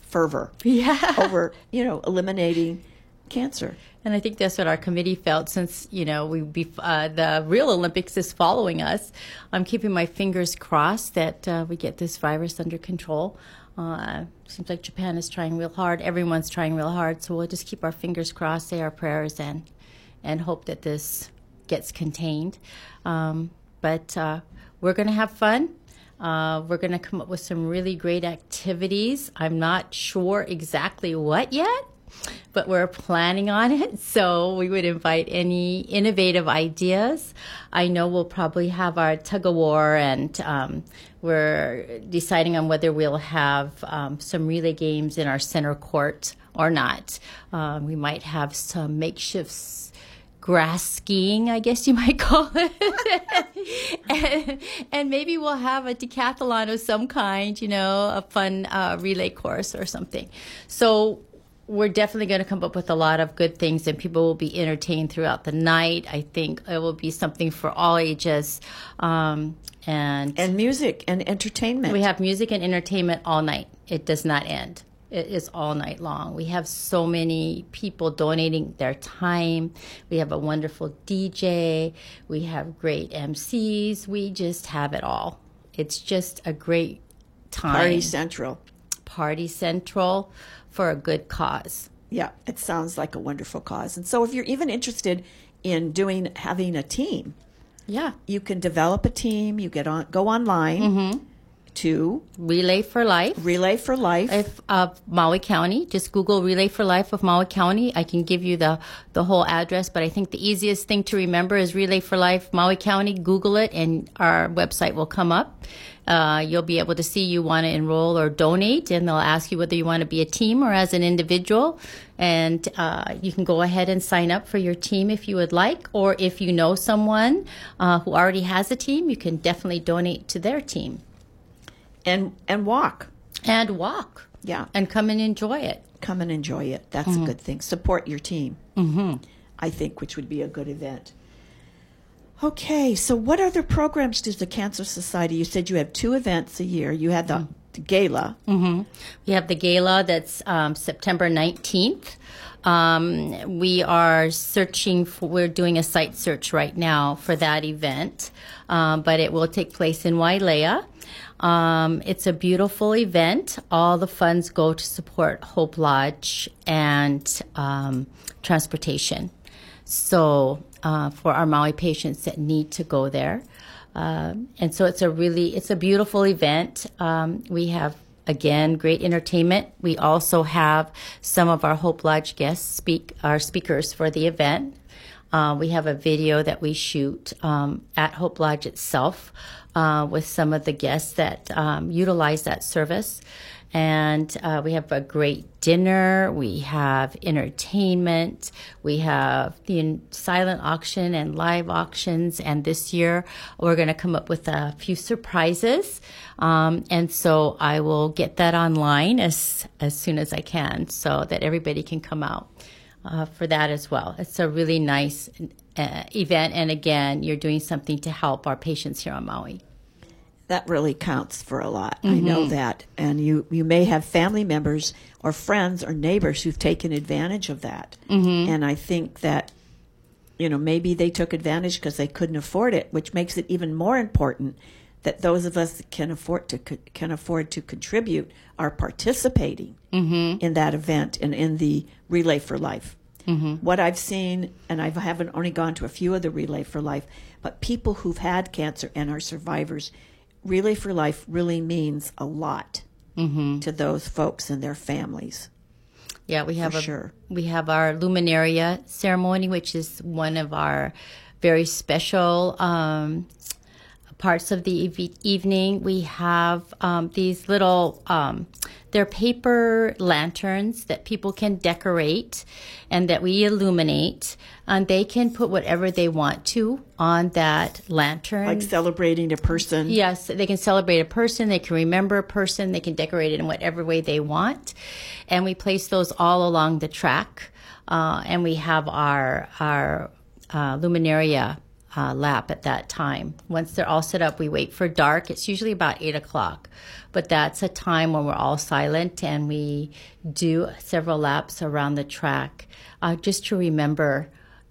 fervor Yeah. over, you know, eliminating cancer. And I think that's what our committee felt since, you know, we be, uh, the real Olympics is following us. I'm keeping my fingers crossed that uh, we get this virus under control. Uh, seems like Japan is trying real hard. Everyone's trying real hard. So we'll just keep our fingers crossed, say our prayers, and, and hope that this gets contained. Um, but uh, we're going to have fun. Uh, we're going to come up with some really great activities. I'm not sure exactly what yet, but we're planning on it. So we would invite any innovative ideas. I know we'll probably have our tug of war, and um, we're deciding on whether we'll have um, some relay games in our center court or not. Um, we might have some makeshifts grass skiing, I guess you might call it. and, and maybe we'll have a decathlon of some kind, you know, a fun uh, relay course or something. So we're definitely going to come up with a lot of good things and people will be entertained throughout the night. I think it will be something for all ages. Um, and, And music and entertainment. we have music and entertainment all night. It does not end. It is all night long. We have so many people donating their time. We have a wonderful DJ. We have great MCs. We just have it all. It's just a great time. Party Central. Party Central for a good cause. Yeah, it sounds like a wonderful cause. And so if you're even interested in doing having a team, Yeah. you can develop a team, you get on go online mm-hmm. To Relay for Life. Relay for Life. if of Maui County. Just Google Relay for Life of Maui County. I can give you the the whole address, but I think the easiest thing to remember is Relay for Life Maui County. Google it, and our website will come up. Uh, you'll be able to see you want to enroll or donate, and they'll ask you whether you want to be a team or as an individual. And uh, you can go ahead and sign up for your team if you would like, or if you know someone uh, who already has a team, you can definitely donate to their team and and walk. and walk. Yeah. and come and enjoy it. Come and enjoy it. That's a good thing. Support your team. Mm-hmm. I think, which would be a good event. Okay, so what other programs does the Cancer Society? You said you have two events a year. You had the, the gala. We have the gala that's um, September 19th. Um, we are searching for, we're doing a site search right now for that event, um, but it will take place in Wailea. Um, it's a beautiful event. All the funds go to support Hope Lodge and um, transportation. So uh, for our Maui patients that need to go there. Um, and so it's a really it's a beautiful event. Um, we have again great entertainment. We also have some of our Hope Lodge guests speak our speakers for the event. Uh, we have a video that we shoot um, at Hope Lodge itself uh, with some of the guests that um, utilize that service. And uh, we have a great dinner. We have entertainment. We have the silent auction and live auctions. And this year, we're going to come up with a few surprises. Um, and so I will get that online as as soon as I can, so that everybody can come out uh, for that as well. It's a really nice uh, event. And again, you're doing something to help our patients here on Maui. That really counts for a lot. I know mm-hmm. that. And you, you may have family members or friends or neighbors who've taken advantage of that. Mm-hmm. And I think that, you know, maybe they took advantage because they couldn't afford it, which makes it even more important that those of us that can afford to can afford to contribute are participating mm-hmm. in that event and in the Relay for Life. What I've seen, and I haven't only gone to a few of the Relay for Life, but people who've had cancer and are survivors, Relay for Life really means a lot to those folks and their families. Yeah, we have a sure. we have our luminaria ceremony, which is one of our very special um, parts of the eve- evening. We have um, these little um, they're paper lanterns that people can decorate and that we illuminate, and they can put whatever they want to on that lantern. Like celebrating a person. Yes, they can celebrate a person, they can remember a person, they can decorate it in whatever way they want. And we place those all along the track. Uh, and we have our, our uh, luminaria uh, lap at that time. Once they're all set up, we wait for dark. It's usually about 8 o'clock. But that's a time when we're all silent and we do several laps around the track uh, just to remember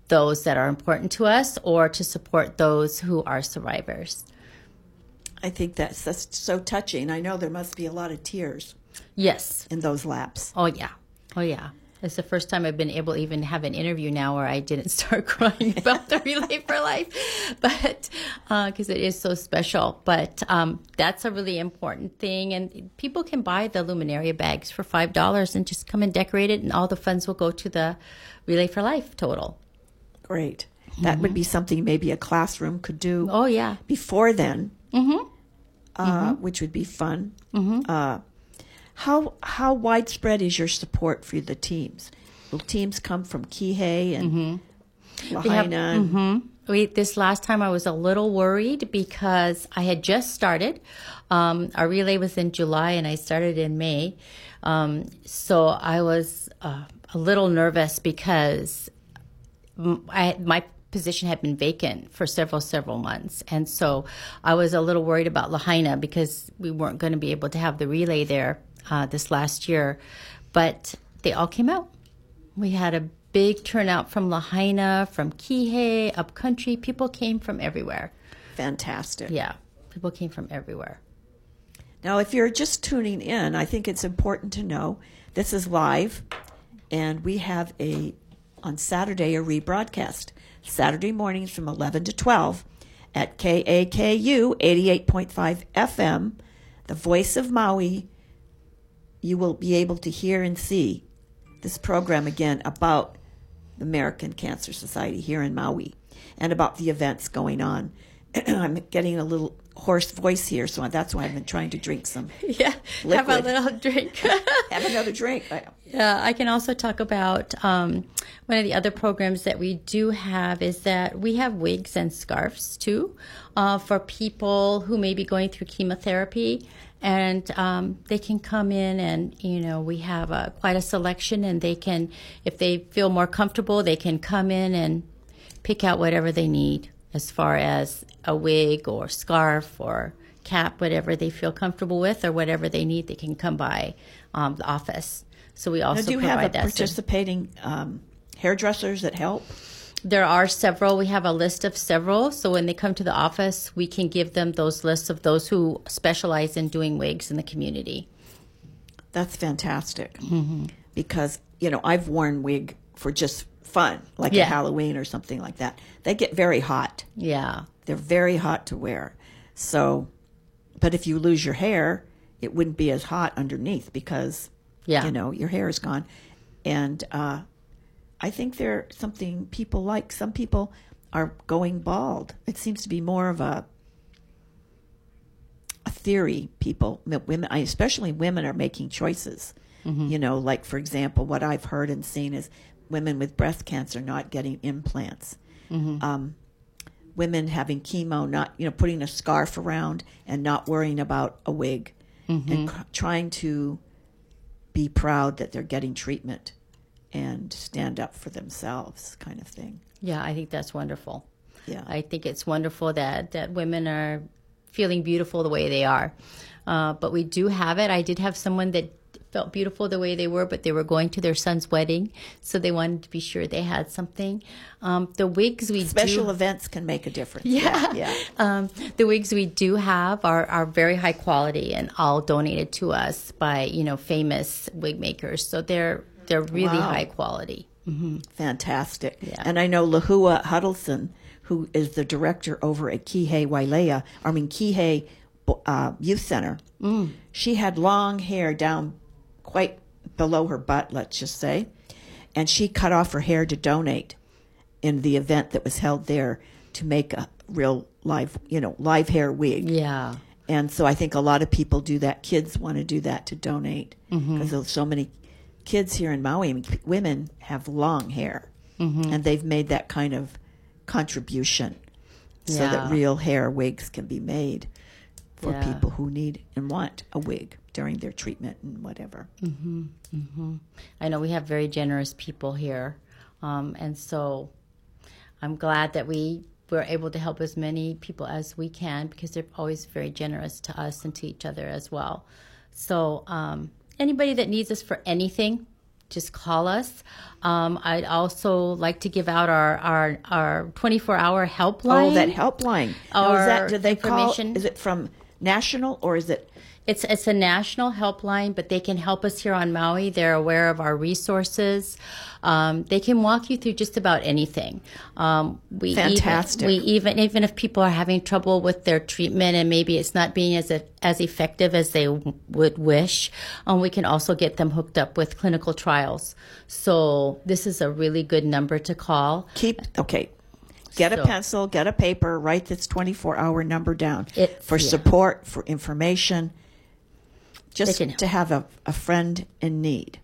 those that are important to us or to support those who are survivors. I think that's that's so touching. I know there must be a lot of tears Yes. in those laps. Oh yeah. Oh yeah. It's the first time I've been able to even have an interview now where I didn't start crying about the Relay for Life, but because it is so special. But um, that's a really important thing, and people can buy the Luminaria bags for five dollars and just come and decorate it, and all the funds will go to the Relay for Life total. Great. That would be something maybe a classroom could do Oh yeah. before then, mm-hmm. Uh, which would be fun. Mm-hmm. Uh, how how widespread is your support for the teams? Will teams come from Kihei and Lahaina? and- We, this last time I was a little worried because I had just started. Um, our relay was in July and I started in May. Um, so I was uh, a little nervous because I, my position had been vacant for several, several months. And so I was a little worried about Lahaina because we weren't going to be able to have the relay there uh, this last year. But they all came out. We had a big turnout from Lahaina, from Kihei, upcountry. People came from everywhere. Fantastic. Yeah, people came from everywhere. Now, if you're just tuning in, I think it's important to know this is live, and we have a on Saturday a rebroadcast Saturday mornings from 11 to 12 at KAKU 88.5 FM, the voice of Maui. You will be able to hear and see this program again about the American Cancer Society here in Maui and about the events going on. I'm getting a little hoarse voice here, so that's why I've been trying to drink some. Yeah, have a little drink. Have another drink. Yeah, I can also talk about um, one of the other programs that we do have is that we have wigs and scarves too uh, for people who may be going through chemotherapy. And um, they can come in, and you know, we have a, quite a selection, and they can, if they feel more comfortable, they can come in and pick out whatever they need as far as a wig or scarf or cap, whatever they feel comfortable with, or whatever they need, they can come by um, the office. So we Now, also do you have participating um, hairdressers that help? There are several. We have a list of several. So when they come to the office, we can give them those lists of those who specialize in doing wigs in the community. That's fantastic. Mm-hmm. Because, you know, I've worn wig for just fun, like Yeah. at Halloween or something like that. They get very hot. Yeah. They're very hot to wear. So, but if you lose your hair, it wouldn't be as hot underneath because, Yeah. you know, your hair is gone. And uh, I think they're something people like. Some people are going bald. It seems to be more of a a theory. People, women, especially women, are making choices. Mm-hmm. You know, like for example, what I've heard and seen is women with breast cancer not getting implants mm-hmm. um, women having chemo, not you know putting a scarf around and not worrying about a wig, mm-hmm. and c- trying to be proud that they're getting treatment and stand up for themselves, kind of thing. Yeah, I think that's wonderful. Yeah. I think it's wonderful that, that women are feeling beautiful the way they are. Uh, but we do have it. I did have someone that felt beautiful the way they were, but they were going to their son's wedding, so they wanted to be sure they had something. Um, the wigs we Special do, events can make a difference. Yeah. yeah. Um, the wigs we do have are, are very high quality and all donated to us by you know famous wig makers. So they're they're really Wow. high quality. Fantastic. Yeah. And I know Lahua Huddleston, who is the director over at Kihei Wailea, I mean Kihei uh, Youth Center. Mm. She had long hair down quite below her butt, let's just say, and she cut off her hair to donate in the event that was held there to make a real live, you know, live hair wig. Yeah. And so I think a lot of people do that. Kids want to do that to donate because there's so many kids here in Maui. Women have long hair, and they've made that kind of contribution so that real hair wigs can be made for Yeah. people who need and want a wig during their treatment and whatever. I know we have very generous people here, um, and so I'm glad that we were able to help as many people as we can because they're always very generous to us and to each other as well. So um, anybody that needs us for anything, just call us. Um, I'd also like to give out our our, our 24 hour helpline. Oh, that helpline. Now, is that, do they call? Is it from national or is it? It's it's a national helpline, but they can help us here on Maui. They're aware of our resources. Um, they can walk you through just about anything. Um, we Fantastic. Even, we even even if people are having trouble with their treatment and maybe it's not being as as effective as they w- would wish, um, we can also get them hooked up with clinical trials. So this is a really good number to call. Keep okay. Get a pencil, get a paper, write this 24 hour number down It- for yeah. support, for information, just to have a, a friend in need.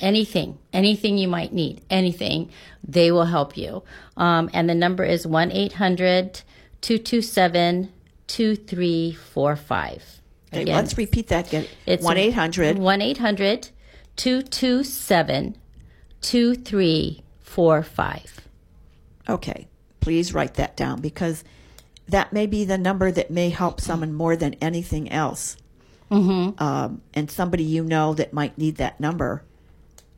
anything, anything you might need, anything, they will help you. Um, and the number is 1 800 227 2345. Okay, let's repeat that. Get It's 1 800. 1 800 227 2345. Okay, please write that down because that may be the number that may help someone more than anything else. Mm-hmm. Um, and somebody you know that might need that number,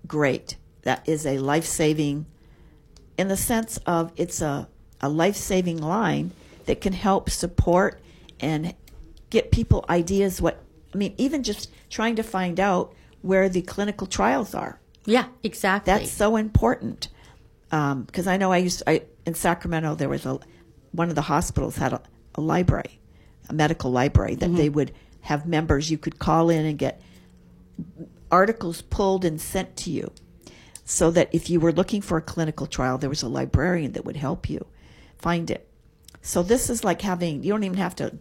great. That is a life saving, in the sense of it's a, a life saving line that can help support and get people ideas what, I mean, even just trying to find out where the clinical trials are. Yeah, exactly. That's so important because I know I used I in Sacramento there was a one of the hospitals had a, a library, a medical library that they would have members you could call in and get articles pulled and sent to you, so that if you were looking for a clinical trial, there was a librarian that would help you find it. So this is like having you don't even have to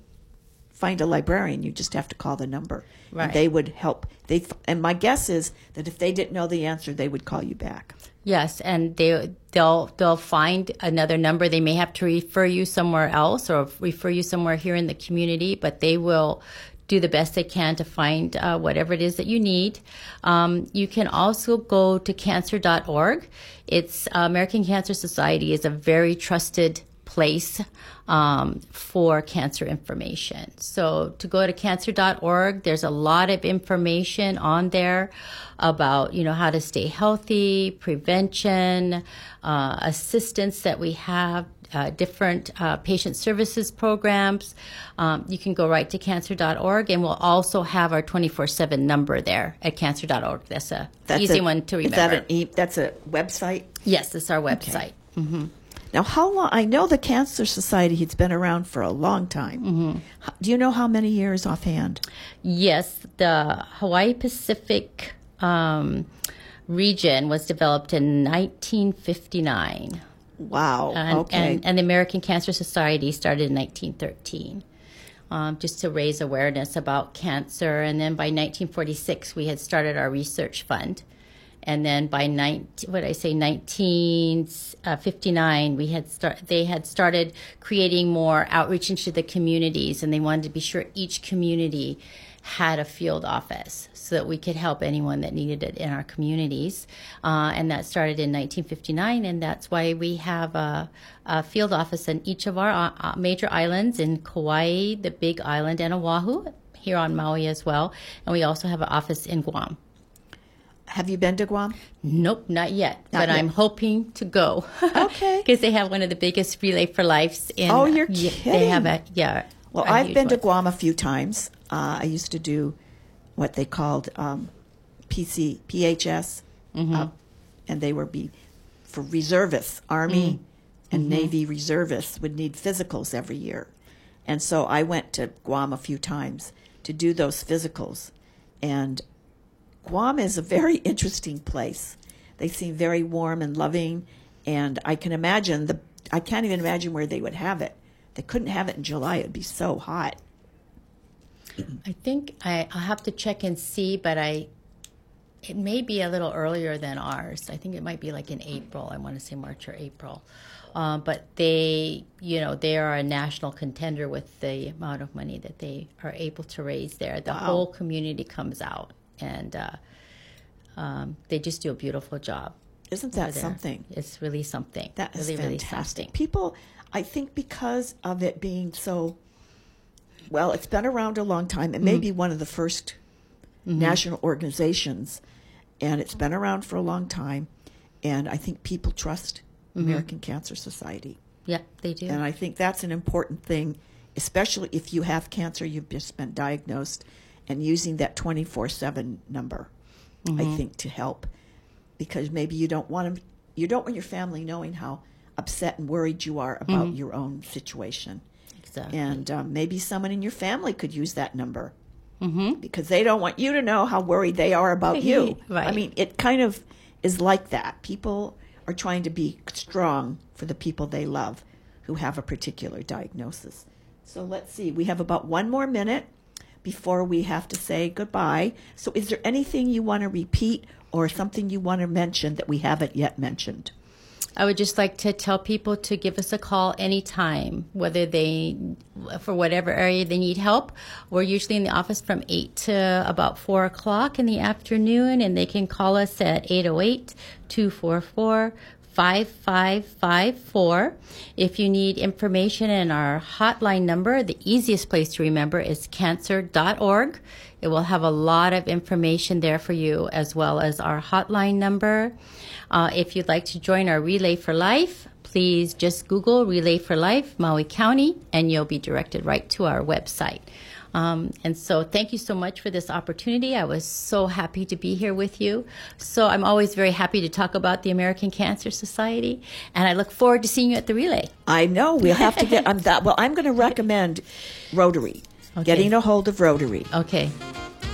find a librarian. You just have to call the number. Right. And they would help. They and my guess is that if they didn't know the answer, they would call you back. Yes, and they they'll they'll find another number. They may have to refer you somewhere else or refer you somewhere here in the community, but they will do the best they can to find uh, whatever it is that you need. Um, you can also go to cancer.org. It's uh, American Cancer Society is a very trusted place um, for cancer information. So to go to cancer.org, there's a lot of information on there about, you know, how to stay healthy, prevention, uh, assistance that we have, uh, different uh, patient services programs. Um, you can go right to cancer.org and we'll also have our 24-7 number there at cancer.org. That's a easy a- one to Is remember. that an e- that's a website? yes, it's our website. Now, how long? I know the Cancer Society has been around for a long time. Mm-hmm. Do you know how many years offhand? Yes, the Hawaii Pacific um, region was developed in 1959. Wow. And, okay. and, and the American Cancer Society started in 1913. Um, just to raise awareness about cancer. And then by 1946, we had started our research fund. And then by 19, what I say, 1959, we had start, they had started creating more outreach into the communities, and they wanted to be sure each community had a field office so that we could help anyone that needed it in our communities. Uh, and that started in 1959, and that's why we have a, a field office in each of our uh, uh, major islands in Kauai, the Big Island, and Oahu, here on Maui as well. And we also have an office in Guam. Have you been to Guam? Nope, not yet. Not but yet. I'm hoping to go. Okay. Because they have one of the biggest relay for Lifes in. Oh, you're yeah, kidding. They have a yeah. Well, I've been to. Guam a few times. Uh, I used to do what they called um, PC PHS, Mm-hmm. uh, and they were be for reservists, Army Mm. and Mm-hmm. Navy reservists would need physicals every year, and so I went to Guam a few times to do those physicals, and Guam is a very interesting place. They seem very warm and loving, and I can imagine the. I can't even imagine where they would have it. They couldn't have it in July; it'd be so hot. I think I, I'll have to check and see, but I it may be a little earlier than ours. I think it might be like in April. I want to say March or April. Um, but they, you know, they are a national contender with the amount of money that they are able to raise there. The Wow. whole community comes out, and uh, um, they just do a beautiful job. Isn't that something? It's really something. That is really, really fantastic. something. People, I think, because of it being so. Well, it's been around a long time. It may Mm-hmm. be one of the 1st national organizations, and it's been around for a long time. And I think people trust Mm-hmm. American Cancer Society. Yeah, they do. And I think that's an important thing, especially if you have cancer, you've just been diagnosed, and using that 24 7 number, I think, to help. Because maybe you don't want them, you don't want your family knowing how upset and worried you are about your own situation. Exactly. And um, maybe someone in your family could use that number mm-hmm. because they don't want you to know how worried they are about you. right. I mean, it kind of is like that. People are trying to be strong for the people they love who have a particular diagnosis. So let's see, we have about one more minute before we have to say goodbye. So, is there anything you want to repeat or something you want to mention that we haven't yet mentioned? I would just like to tell people to give us a call anytime, whether they, for whatever area they need help. We're usually in the office from 8 to about 4 o'clock in the afternoon, and they can call us at 808 244 5554. If you need information in our hotline number, the easiest place to remember is cancer.org. It will have a lot of information there for you, as well as our hotline number. Uh, if you'd like to join our Relay for Life, please just Google Relay for Life, Maui County, and you'll be directed right to our website. Um, and so, thank you so much for this opportunity. I was so happy to be here with you. So, I'm always very happy to talk about the American Cancer Society, and I look forward to seeing you at the relay. I know we'll have to get on that. Well, I'm going to recommend Rotary. Okay. Getting a hold of Rotary. Okay,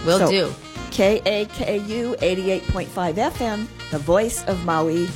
will So, do. KAKU 88.5 FM, the voice of Maui.